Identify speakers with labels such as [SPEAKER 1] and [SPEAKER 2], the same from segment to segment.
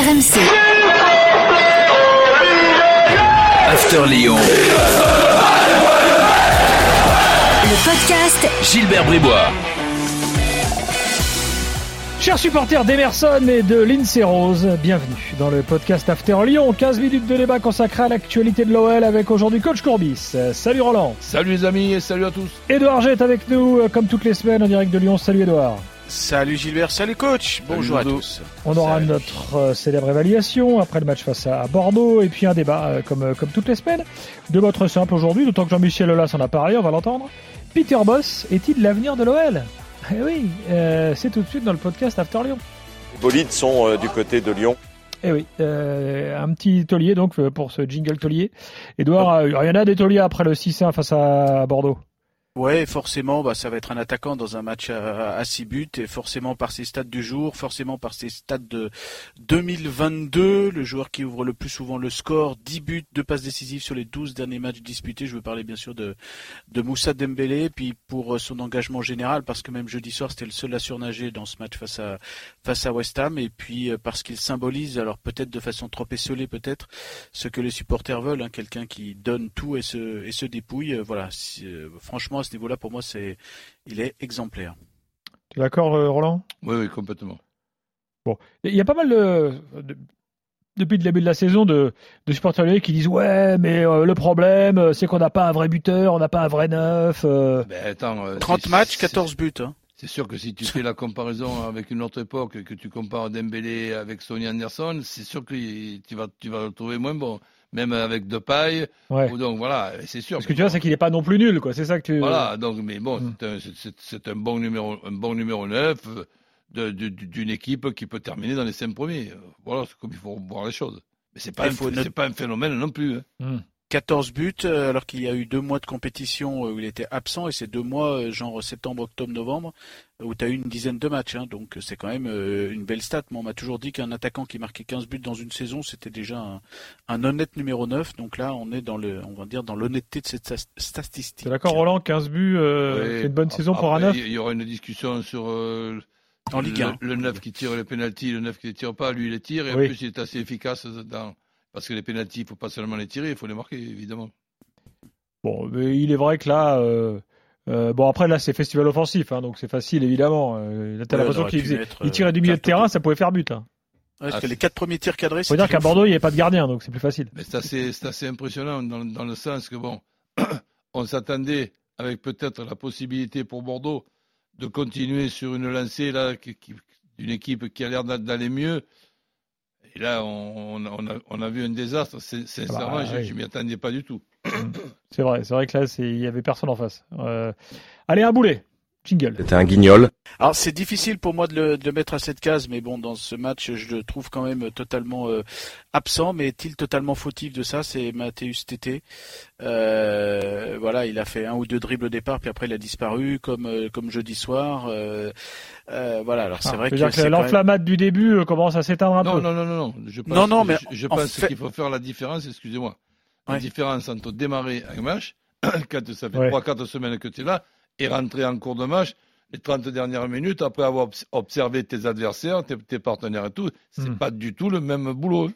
[SPEAKER 1] RMC.
[SPEAKER 2] After Lyon.
[SPEAKER 1] Le podcast
[SPEAKER 2] Gilbert Bribois.
[SPEAKER 3] Chers supporters d'Emerson et de Lindsay Rose, bienvenue dans le podcast After Lyon. 15 minutes de débat consacré à l'actualité de l'OL avec aujourd'hui Coach Courbis. Salut Roland.
[SPEAKER 4] Salut les amis et salut à tous.
[SPEAKER 3] Edouard Jett avec nous, euh, comme toutes les semaines en direct de Lyon. Salut Edouard.
[SPEAKER 5] Salut Gilbert, salut coach, bonjour à tous.
[SPEAKER 3] On aura
[SPEAKER 5] Salut.
[SPEAKER 3] notre euh, célèbre évaluation après le match face à, à Bordeaux et puis un débat euh, comme, euh, comme toutes les semaines. Deux mots très simples aujourd'hui, d'autant que Jean-Michel Aulas en a parlé, on va l'entendre. Peter Boss est-il l'avenir de l'OL Eh oui, euh, c'est tout de suite dans le podcast After Lyon.
[SPEAKER 6] Les bolides sont euh, du côté de Lyon.
[SPEAKER 3] Eh oui, euh, un petit taulier donc pour ce jingle taulier. Edouard, euh, il y en a des tauliers après le 6-1 face à Bordeaux.
[SPEAKER 5] Ouais, forcément, bah, ça va être un attaquant dans un match à, à 6 buts, et forcément par ses stats du jour, forcément par ses stats de 2022, le joueur qui ouvre le plus souvent le score, 10 buts, 2 passes décisives sur les 12 derniers matchs disputés. Je veux parler bien sûr de, de Moussa Dembélé, puis pour euh, son engagement général, parce que même jeudi soir, c'était le seul à surnager dans ce match face à, face à West Ham, et puis euh, parce qu'il symbolise, alors peut-être de façon trop esselée, peut-être, ce que les supporters veulent, hein, quelqu'un qui donne tout et se, et se dépouille. Euh, Voilà, franchement, à ce niveau-là, pour moi, c'est, il est exemplaire.
[SPEAKER 3] Tu es d'accord, euh, Roland?
[SPEAKER 4] Oui, oui, complètement.
[SPEAKER 3] Il y a pas mal de, de- depuis le début de la saison de, de supporters lyonnais qui disent ouais, mais euh, le problème, euh, c'est qu'on n'a pas un vrai buteur, on n'a pas un vrai neuf. euh.
[SPEAKER 4] Ben, attends, euh,
[SPEAKER 5] 30
[SPEAKER 4] c'est-
[SPEAKER 5] matchs,
[SPEAKER 4] c'est-
[SPEAKER 5] 14 buts. Hein.
[SPEAKER 4] C'est sûr que si tu fais la comparaison avec une autre époque, que tu compares Dembélé avec Sonny Anderson, c'est sûr que tu vas, tu vas le trouver moins bon. Même avec Depay.
[SPEAKER 3] Ouais.
[SPEAKER 4] ou donc voilà, c'est sûr.
[SPEAKER 3] Ce que tu vois, c'est qu'il n'est pas non plus nul, quoi. C'est ça que tu.
[SPEAKER 4] Voilà, donc, mais bon,
[SPEAKER 3] Mm.
[SPEAKER 4] c'est un, bon numéro, un bon numéro 9 euh, d'une équipe qui peut terminer dans les cinq premiers. Voilà, c'est comme il faut voir les choses. Mais c'est pas,
[SPEAKER 5] Il
[SPEAKER 4] un-
[SPEAKER 5] faut
[SPEAKER 4] c'est
[SPEAKER 5] noter-
[SPEAKER 4] pas un phénomène non plus. hein.
[SPEAKER 3] Hmm.
[SPEAKER 5] 14 buts, euh, alors qu'il y a eu deux mois de compétition euh, où il était absent, et c'est deux mois, euh, genre septembre, octobre, novembre, où tu as eu une dizaine de matchs. hein. donc c'est quand même euh, une belle stat. Moi, on m'a toujours dit qu'un attaquant qui marquait 15 buts dans une saison, c'était déjà un, un honnête numéro 9. Donc là, on est dans le, on va dire, dans l'honnêteté de cette statistique.
[SPEAKER 3] T'es d'accord, Roland? 15 buts, euh,
[SPEAKER 4] Ouais.
[SPEAKER 3] c'est une bonne saison pour un
[SPEAKER 4] Après,
[SPEAKER 3] neuf?
[SPEAKER 4] Il y aura une discussion sur euh,
[SPEAKER 5] En Ligue
[SPEAKER 4] le,
[SPEAKER 5] 1.
[SPEAKER 4] le 9 qui tire les pénalties, le 9 qui les tire pas, lui il les tire et
[SPEAKER 3] Oui.
[SPEAKER 4] en plus il est assez efficace dans parce que les pénalties, il faut pas seulement les tirer, il faut les marquer évidemment.
[SPEAKER 3] Bon, mais il est vrai que là. euh, euh, bon, après, là, c'est festival offensif, hein, donc c'est facile, évidemment. Euh, là, t'as
[SPEAKER 5] Ouais,
[SPEAKER 3] l'impression qu'il faisait- il
[SPEAKER 5] euh,
[SPEAKER 3] tirait du milieu de terrain, ça pouvait faire but. Hein.
[SPEAKER 5] Ouais, parce
[SPEAKER 4] Ah,
[SPEAKER 5] que les quatre premiers tirs cadrés,
[SPEAKER 3] Faut dire qu'à Bordeaux, il n'y avait pas de gardien, donc c'est plus facile.
[SPEAKER 4] Mais c'est assez, c'est assez impressionnant dans, dans le sens que bon, on s'attendait avec peut-être la possibilité pour Bordeaux de continuer sur une lancée là qui- qui- d'une équipe qui a l'air d'a- d'aller mieux. Et là, on, on a, on vu un désastre. Sin- Sincèrement,
[SPEAKER 3] bah,
[SPEAKER 4] je
[SPEAKER 3] oui.
[SPEAKER 4] ne m'y attendais pas du tout.
[SPEAKER 3] C'est vrai, c'est vrai que là, il y avait personne en face. Euh, Allez, un boulet. Jingle.
[SPEAKER 6] C'était un guignol.
[SPEAKER 5] Alors c'est difficile pour moi de le, de le mettre à cette case, mais bon, dans ce match, je le trouve quand même totalement euh, absent. Mais est-il totalement fautif de ça? C'est Mathéus Tété. Euh, voilà, il a fait un ou deux dribbles au départ, puis après il a disparu, comme euh, comme jeudi soir. Euh, euh, voilà, alors c'est
[SPEAKER 3] Ah,
[SPEAKER 5] vrai que
[SPEAKER 3] que
[SPEAKER 5] même-
[SPEAKER 3] l'enflamade du début commence à s'éteindre un
[SPEAKER 4] Non,
[SPEAKER 3] peu.
[SPEAKER 4] non, non, non, non. Je pense,
[SPEAKER 5] Non, non, mais
[SPEAKER 4] je, je
[SPEAKER 5] en
[SPEAKER 4] pense
[SPEAKER 5] fait-
[SPEAKER 4] qu'il faut faire la différence, excusez-moi. La
[SPEAKER 5] Ouais.
[SPEAKER 4] différence entre démarrer un match, quand ça fait
[SPEAKER 3] Ouais.
[SPEAKER 4] 3-4 semaines que tu es là, et rentrer en cours de match, les 30 dernières minutes, après avoir obs- observé tes adversaires, tes, tes partenaires et tout, c'est
[SPEAKER 3] Hmm.
[SPEAKER 4] pas du tout le même boulot.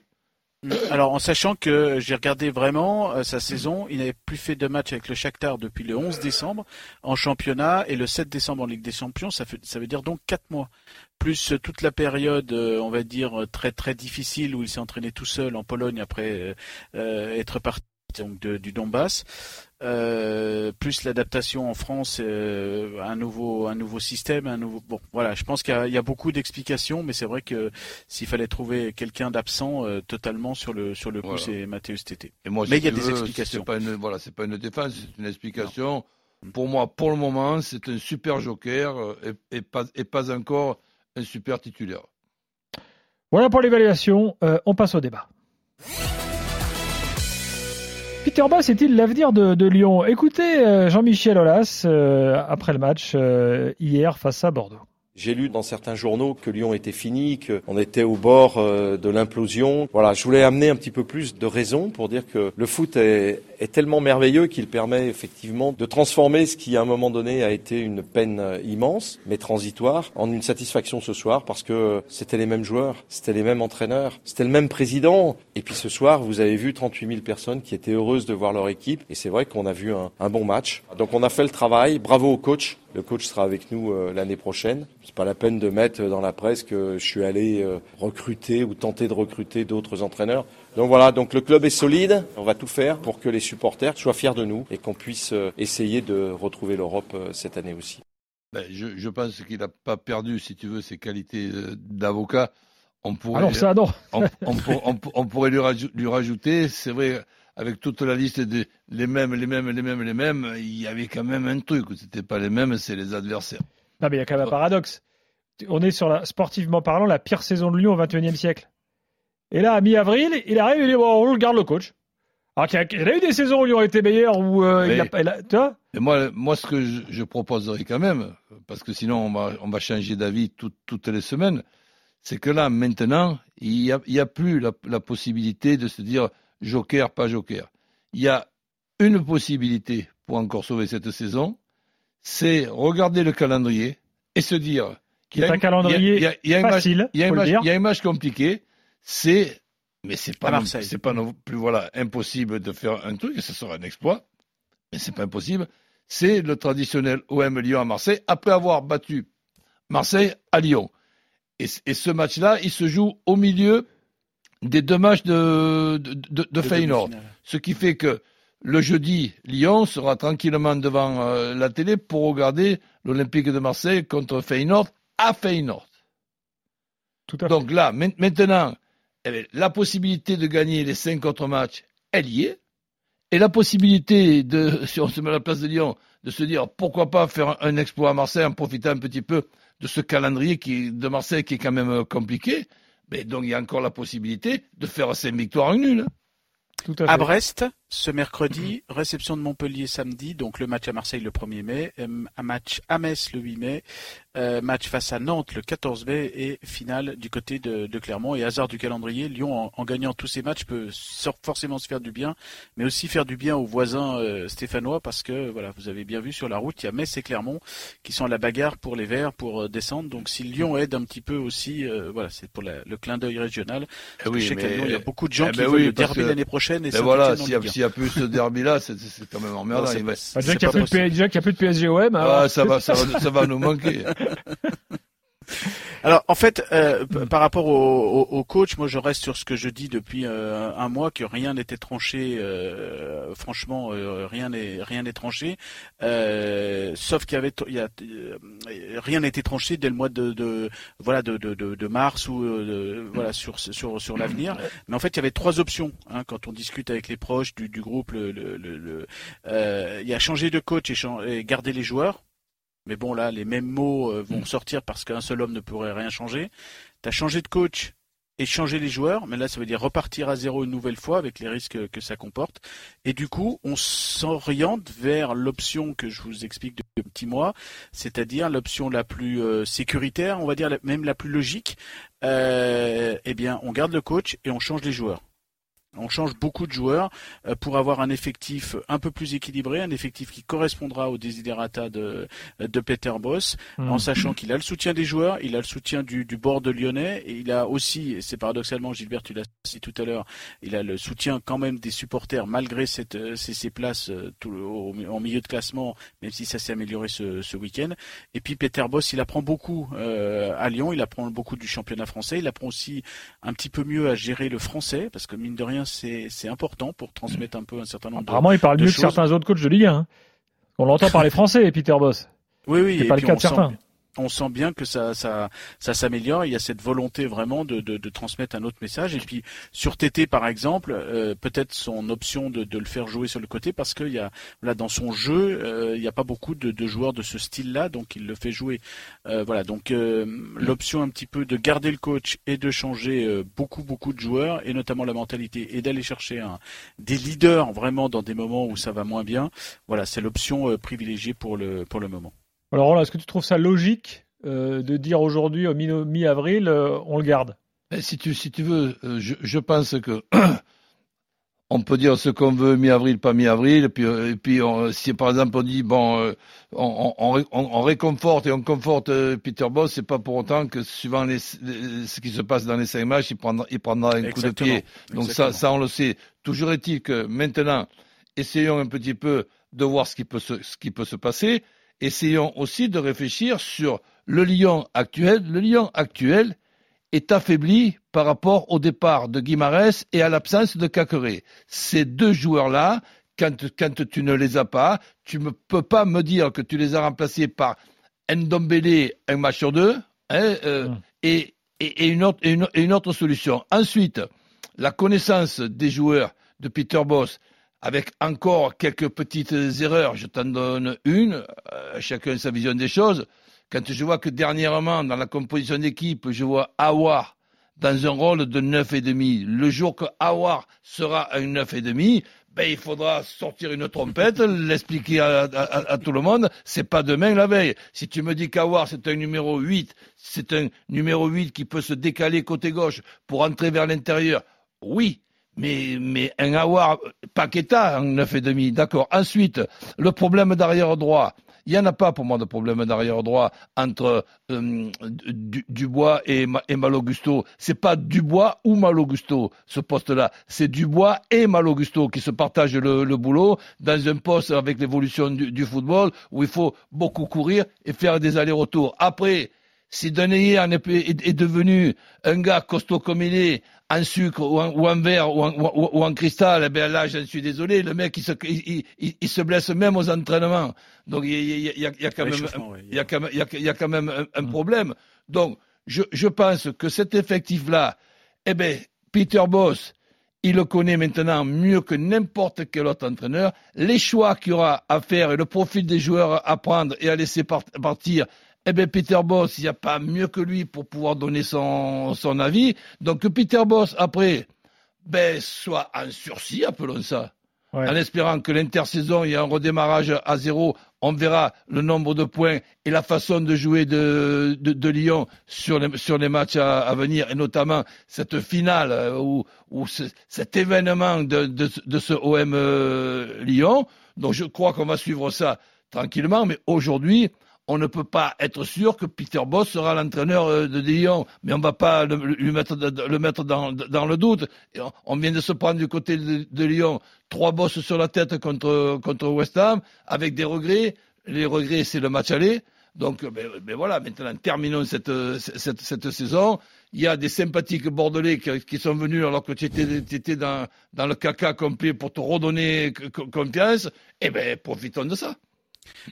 [SPEAKER 5] Alors en sachant que j'ai regardé vraiment euh, sa saison, il n'avait plus fait de match avec le Shakhtar depuis le 11 décembre en championnat et le 7 décembre en Ligue des Champions, ça, fait, ça veut dire donc 4 mois. Plus euh, toute la période, euh, on va dire, très très difficile où il s'est entraîné tout seul en Pologne après euh, euh, être parti donc, de- du Donbass. Euh, plus l'adaptation en France, euh, un nouveau un nouveau système, un nouveau bon voilà. Je pense qu'il y a- il y, a beaucoup d'explications, mais c'est vrai que s'il fallait trouver quelqu'un d'absent euh, totalement sur le sur le coup,
[SPEAKER 4] Voilà.
[SPEAKER 5] c'est Mathéus Tété.
[SPEAKER 4] Et moi,
[SPEAKER 5] Mais il y a des
[SPEAKER 4] veux,
[SPEAKER 5] explications.
[SPEAKER 4] C'est pas une, voilà, c'est pas une défense, c'est une explication. Pour moi, pour le moment, c'est un super joker euh, et, et pas, et pas encore un super titulaire.
[SPEAKER 3] Voilà pour l'évaluation. Euh, on passe au débat. Peter Boss est-il l'avenir de, Lyon? Écoutez euh, Jean-Michel Aulas euh, après le match euh, hier face à Bordeaux.
[SPEAKER 6] J'ai lu dans certains journaux que Lyon était fini, qu'on était au bord de l'implosion. Voilà, je voulais amener un petit peu plus de raison pour dire que le foot est, est tellement merveilleux qu'il permet effectivement de transformer ce qui à un moment donné a été une peine euh, immense, mais transitoire, en une satisfaction ce soir parce que c'était les mêmes joueurs, c'était les mêmes entraîneurs, c'était le même président. Et puis ce soir, vous avez vu 38 000 personnes qui étaient heureuses de voir leur équipe. Et c'est vrai qu'on a vu un, un bon match. Donc on a fait le travail. Bravo au coach. Le coach sera avec nous euh, l'année prochaine. C'est pas la peine de mettre dans la presse que je suis allé euh, recruter ou tenter de recruter d'autres entraîneurs. Donc voilà, donc le club est solide. On va tout faire pour que les supporters soient fiers de nous et qu'on puisse euh, essayer de retrouver l'Europe cette année aussi.
[SPEAKER 4] Ben, je, je, pense qu'il n'a pas perdu, si tu veux, ses qualités d'avocat.
[SPEAKER 3] On pourrait, Alors ça, non.
[SPEAKER 4] on, on, on, on, pourrait lui, rajouter, lui rajouter c'est vrai, avec toute la liste des les mêmes, les mêmes, les mêmes, les mêmes, il y avait quand même un truc. C'était pas les mêmes, c'est les adversaires.
[SPEAKER 3] Non, mais il y a quand même un paradoxe. On est sur la, sportivement parlant, la pire saison de Lyon au XXIe siècle. Et là, à mi-avril, il arrive et il dit bon, on garde le coach. Alors qu'il y, a eu des saisons où meilleur, où euh, il a, tu vois?
[SPEAKER 4] mais moi, moi, ce que je, je, proposerais quand même, parce que sinon on va, on va changer d'avis tout, toutes les semaines, c'est que là, maintenant, il n'y a, y a plus la, la possibilité de se dire joker, pas joker. Il y a une possibilité pour encore sauver cette saison, c'est regarder le calendrier et se dire
[SPEAKER 3] qu'il y a un calendrier facile.
[SPEAKER 4] Il y a un match compliqué, c'est mais c'est pas c'est pas non plus voilà impossible de faire un truc, et ce sera un exploit, mais c'est pas impossible. C'est le traditionnel OM Lyon à Marseille après avoir battu Marseille à Lyon. Et, et ce match-là, il se joue au milieu des deux matchs de, de, de, de Feyenoord. Ce qui fait que le jeudi, Lyon sera tranquillement devant euh, la télé pour regarder l'Olympique de Marseille contre Feyenoord à Feyenoord. Tout à Donc là, maintenant, la possibilité de gagner les cinq autres matchs, elle y est. Et la possibilité de, si on se met à la place de Lyon, de se dire pourquoi pas faire un exploit à Marseille en profitant un petit peu de ce calendrier qui, de Marseille qui est quand même euh, compliqué, mais donc il y a encore la possibilité de faire cinq victoires en nul.
[SPEAKER 5] Tout à, à Brest, ce mercredi, réception de Montpellier samedi, donc le match à Marseille le 1er mai, euh, un match à Metz le 8 mai, euh, match face à Nantes le 14 mai et finale du côté de, de Clermont. Et hasard du calendrier, Lyon en, gagnant tous ces matchs peut forcément se faire du bien, mais aussi faire du bien aux voisins euh, stéphanois parce que voilà, vous avez bien vu sur la route, il y a Metz et Clermont qui sont à la bagarre pour les Verts pour euh, descendre. Donc si Lyon aide un petit peu aussi, voilà, c'est pour la, le clin d'œil régional.
[SPEAKER 4] Eh oui,
[SPEAKER 5] je sais il y a beaucoup de gens eh qui ben veulent le derby l'année prochaine et
[SPEAKER 4] ben voilà, s'il y, a plus ce derby-là, c'est quand même emmerdant.
[SPEAKER 3] déjà qu'il n'y a, plus de PSG-OM.
[SPEAKER 4] Ah, ça, va, ça, va, ça va nous manquer.
[SPEAKER 5] Alors en fait, euh, par rapport au, au, coach, moi je reste sur ce que je dis depuis euh, un mois que rien n'était tranché. Euh, franchement, rien n'est rien n'est tranché. sauf qu'il y avait, il y a, rien n'était tranché dès le mois de, de voilà de, de, de, mars ou voilà sur sur sur l'avenir. Mais en fait, il y avait trois options hein, quand on discute avec les proches du, du groupe. Le, le, le, il y a changer de coach et, et garder les joueurs. Mais bon, là, les mêmes mots euh, vont mm. sortir parce qu'un seul homme ne pourrait rien changer. Tu as changé de coach et changé les joueurs, mais là, ça veut dire repartir à zéro une nouvelle fois avec les risques que ça comporte. Et du coup, on s'oriente vers l'option que je vous explique depuis un petit mois, c'est-à-dire l'option la plus euh, sécuritaire, on va dire même la plus logique. Euh, eh bien, on garde le coach et on change les joueurs. On change beaucoup de joueurs euh, pour avoir un effectif un peu plus équilibré, un effectif qui correspondra aux desiderata de, de Peter Boss, hmm. en sachant qu'il a le soutien des joueurs, il a le soutien du, du bord de lyonnais, et il a aussi, c'est paradoxalement, Gilbert, tu l'as dit tout à l'heure, il a le soutien quand même des supporters malgré cette, euh, ces, ces places euh, tout, au, en milieu de classement, même si ça s'est amélioré ce, ce week-end. Et puis Peter Boss, il apprend beaucoup euh, à Lyon, il apprend beaucoup du championnat français, il apprend aussi un petit peu mieux à gérer le français, parce que mine de rien, c'est important pour transmettre un peu un certain nombre
[SPEAKER 3] Apparemment, il parle mieux que certains autres coachs de Ligue 1. Hein. On l'entend parler français, Peter Boss.
[SPEAKER 5] Oui, oui.
[SPEAKER 3] C'est pas le cas de certains
[SPEAKER 5] on sent bien que ça, ça, s'améliore. Il y a cette volonté vraiment de, transmettre un autre message. Et puis sur TT par exemple, euh, peut-être son option de, le faire jouer sur le côté parce qu'il y a là dans son jeu, euh, il n'y a pas beaucoup de, joueurs de ce style-là, donc il le fait jouer. Euh, voilà, donc l'option un petit peu de garder le coach et de changer beaucoup beaucoup de joueurs et notamment la mentalité et d'aller chercher des leaders vraiment dans des moments où ça va moins bien. Voilà, c'est l'option privilégiée pour le pour le moment.
[SPEAKER 3] Alors est-ce que tu trouves ça logique euh, de dire aujourd'hui au mi-avril, euh, on le garde?
[SPEAKER 4] Si tu, si tu veux, euh, je, pense que on peut dire ce qu'on veut, mi-avril, pas mi-avril. Et puis, et puis si par exemple on dit, bon, on, on, on, réconforte et on conforte Peter Boss, c'est pas pour autant que suivant les, ce qui se passe dans les cinq matchs, il prendra, il prendra un coup de pied. Donc ça, ça, on le sait. Toujours est-il que maintenant, essayons un petit peu de voir ce qui peut se, ce qui peut se passer. Essayons aussi de réfléchir sur le Lyon actuel. Le Lyon actuel, est affaibli par rapport au départ de Guimarães et à l'absence de Cacré. Ces deux joueurs-là, quand, quand, tu ne les as pas, tu ne peux pas me dire que tu les as remplacés par Ndombele un match sur deux hein, euh, hum. et, et, une autre, une, une, autre solution. Ensuite, la connaissance des joueurs de Peter Boss avec encore quelques petites erreurs, je t'en donne une, euh, chacun sa vision des choses. Quand je vois que dernièrement, dans la composition d'équipe, je vois Awar dans un rôle de neuf et demi. Le jour que Awar sera un neuf et demi, ben, il faudra sortir une trompette, l'expliquer à, tout le monde. C'est pas demain la veille. Si tu me dis qu'Awar c'est un numéro 8, c'est un numéro 8 qui peut se décaler côté gauche pour entrer vers l'intérieur. Oui. Mais, mais un Awar, Paqueta, et demi, d'accord. Ensuite, le problème d'arrière droit. Il n'y en a pas pour moi de problème d'arrière droit entre euh, Dubois et, et Malogusto. C'est pas Dubois ou Malogusto, ce poste-là. C'est Dubois et Malogusto qui se partagent le, boulot dans un poste avec l'évolution du, football où il faut beaucoup courir et faire des allers-retours. Après, si Deneyer est, devenu un gars costaud comme il est, en sucre ou en, verre ou en, cristal, eh bien là, je suis désolé, le mec, il se, il, se blesse même aux entraînements. Donc, il y a, quand même, il y a quand même, un, mm. problème. Donc, je, je pense que cet effectif-là, eh ben, Peter Boss, il le connaît maintenant mieux que n'importe quel autre entraîneur. Les choix qu'il aura à faire et le profil des joueurs à prendre et à laisser partir, eh bien, Peter Boss, il n'y a pas mieux que lui pour pouvoir donner son, son avis. Donc, que Peter Boss, après, ben, soit en sursis, appelons ça. En espérant que l'intersaison, il y a un redémarrage à zéro, on verra le nombre de points et la façon de jouer de, de, de Lyon sur les, sur les matchs à, à, venir, et notamment cette finale euh, ou, cet événement de, de, de ce OM euh, Lyon. Donc je crois qu'on va suivre ça tranquillement, mais aujourd'hui, on ne peut pas être sûr que Peter Boss sera l'entraîneur euh, de Lyon, mais on ne va pas le, lui mettre, dans, le doute. On vient de se prendre du côté de, Lyon trois bosses sur la tête contre, West Ham, avec des regrets. Les regrets, c'est le match aller. Donc, ben, ben voilà, maintenant, terminons cette, cette, cette, saison. Il y a des sympathiques Bordelais qui, sont venus alors que tu étais, dans, dans le caca complet pour te redonner confiance. Eh bien, profitons de ça.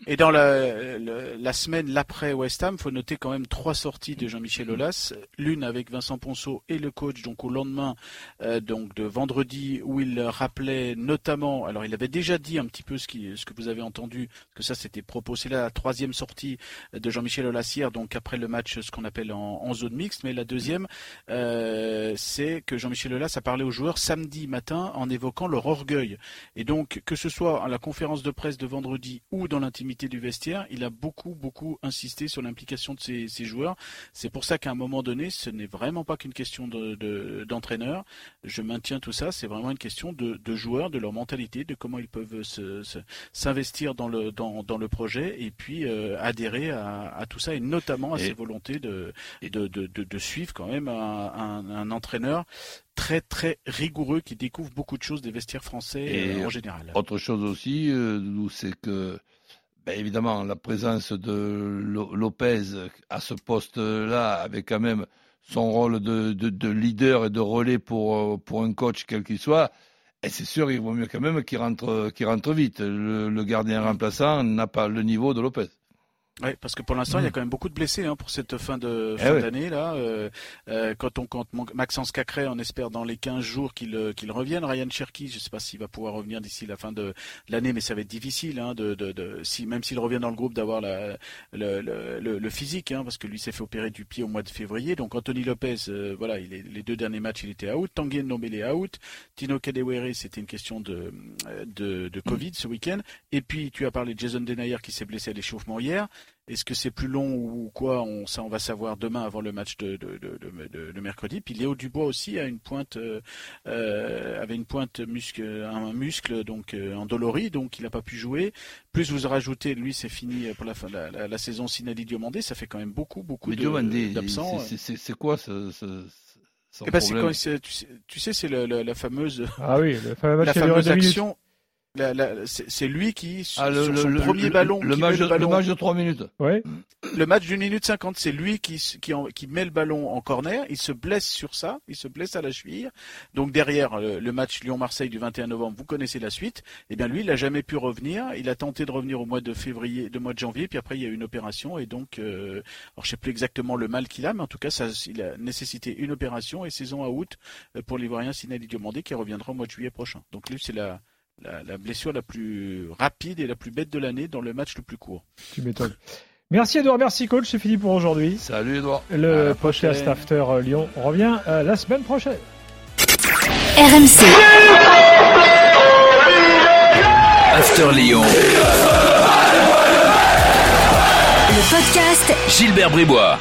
[SPEAKER 5] Et dans la, la, semaine l'après West Ham, faut noter quand même trois sorties de Jean-Michel Aulas. L'une avec Vincent Ponceau et le coach, donc au lendemain euh, donc de vendredi, où il rappelait notamment, alors il avait déjà dit un petit peu ce, qui, ce que vous avez entendu, que ça c'était propos, c'est la troisième sortie de Jean-Michel Aulas hier, donc après le match, ce qu'on appelle en, zone mixte, mais la deuxième, euh, c'est que Jean-Michel Aulas a parlé aux joueurs samedi matin en évoquant leur orgueil. Et donc que ce soit à la conférence de presse de vendredi ou dans l'intimité du vestiaire, il a beaucoup, beaucoup insisté sur l'implication de ses, joueurs. C'est pour ça qu'à un moment donné, ce n'est vraiment pas qu'une question d'entraîneur. Je maintiens tout ça, c'est vraiment une question de, joueurs, de leur mentalité, de comment ils peuvent s'investir dans le, dans, le projet et puis euh, adhérer à, tout ça et notamment à ses volontés de, de, de, suivre quand même un, entraîneur très très rigoureux qui découvre beaucoup de choses des vestiaires français euh, en général.
[SPEAKER 4] Autre chose aussi, euh, c'est que ben évidemment, la présence de Lopez à ce poste-là, avec quand même son rôle de, de, de, leader et de relais pour, un coach quel qu'il soit, et c'est sûr, il vaut mieux quand même qu'il rentre, qu'il rentre vite. Le gardien remplaçant n'a pas le niveau de Lopez.
[SPEAKER 5] Oui, parce que pour l'instant, il y a mm. quand même beaucoup de blessés hein, pour cette fin de eh fin d'année là. Euh, euh, quand on compte Maxence Cacré, on espère dans les 15 jours qu'il euh, qu'il revienne. Ryan Cherky, je ne sais pas s'il va pouvoir revenir d'ici la fin de l'année, mais ça va être difficile, hein, de, de, de, si même s'il revient dans le groupe, d'avoir le, le, le, physique, hein, parce que lui s'est fait opérer du pied au mois de février. Donc Anthony Lopez, euh, voilà, il est, les deux derniers matchs, il était out. Tanguy Ndombele est out. Tino Kadewere, c'était une question de de, de Covid ce week-end. Et puis tu as parlé de Jason Denayer qui s'est blessé à l'échauffement hier. Est-ce que c'est plus long ou quoi on, Ça, on va savoir demain avant le match de, de, de, mercredi. Puis Léo Dubois aussi a une pointe, euh, euh avait une pointe muscle, un muscle donc euh, endolori, donc il n'a pas pu jouer. Plus vous rajoutez, lui, c'est fini pour la fin la, la, la saison Sinali Diomandé. Ça fait quand même beaucoup, beaucoup d'absents.
[SPEAKER 4] C'est quoi ce, ce
[SPEAKER 5] eh ben, tu sais, tu sais c'est la fameuse,
[SPEAKER 3] ah oui,
[SPEAKER 5] la fameuse action, c'est lui qui,
[SPEAKER 4] ah, le, sur son premier ballon, le, match, le, ballon, le match de 3 minutes.
[SPEAKER 3] Ouais.
[SPEAKER 5] Le match d'une minute 50, c'est lui qui, qui, qui, met le ballon en corner. Il se blesse sur ça, il se blesse à la cheville. Donc derrière le, match Lyon-Marseille du 21 novembre, vous connaissez la suite. Eh bien lui, il a jamais pu revenir. Il a tenté de revenir au mois de février, de mois de janvier, puis après il y a eu une opération et donc, euh, alors je sais plus exactement le mal qu'il a, mais en tout cas, ça, il a nécessité une opération et saison à août euh, pour l'Ivoirien Sinali Diomandé qui reviendra au mois de juillet prochain. Donc lui, c'est la la, blessure la plus rapide et la plus bête de l'année dans le match le plus court.
[SPEAKER 3] Tu m'étonnes. Merci Edouard, merci coach, c'est fini pour aujourd'hui.
[SPEAKER 4] Salut Edouard.
[SPEAKER 3] Le podcast After Lyon revient euh, la semaine prochaine.
[SPEAKER 1] RMC.
[SPEAKER 2] After Lyon.
[SPEAKER 1] Le podcast
[SPEAKER 2] Gilbert Bribois.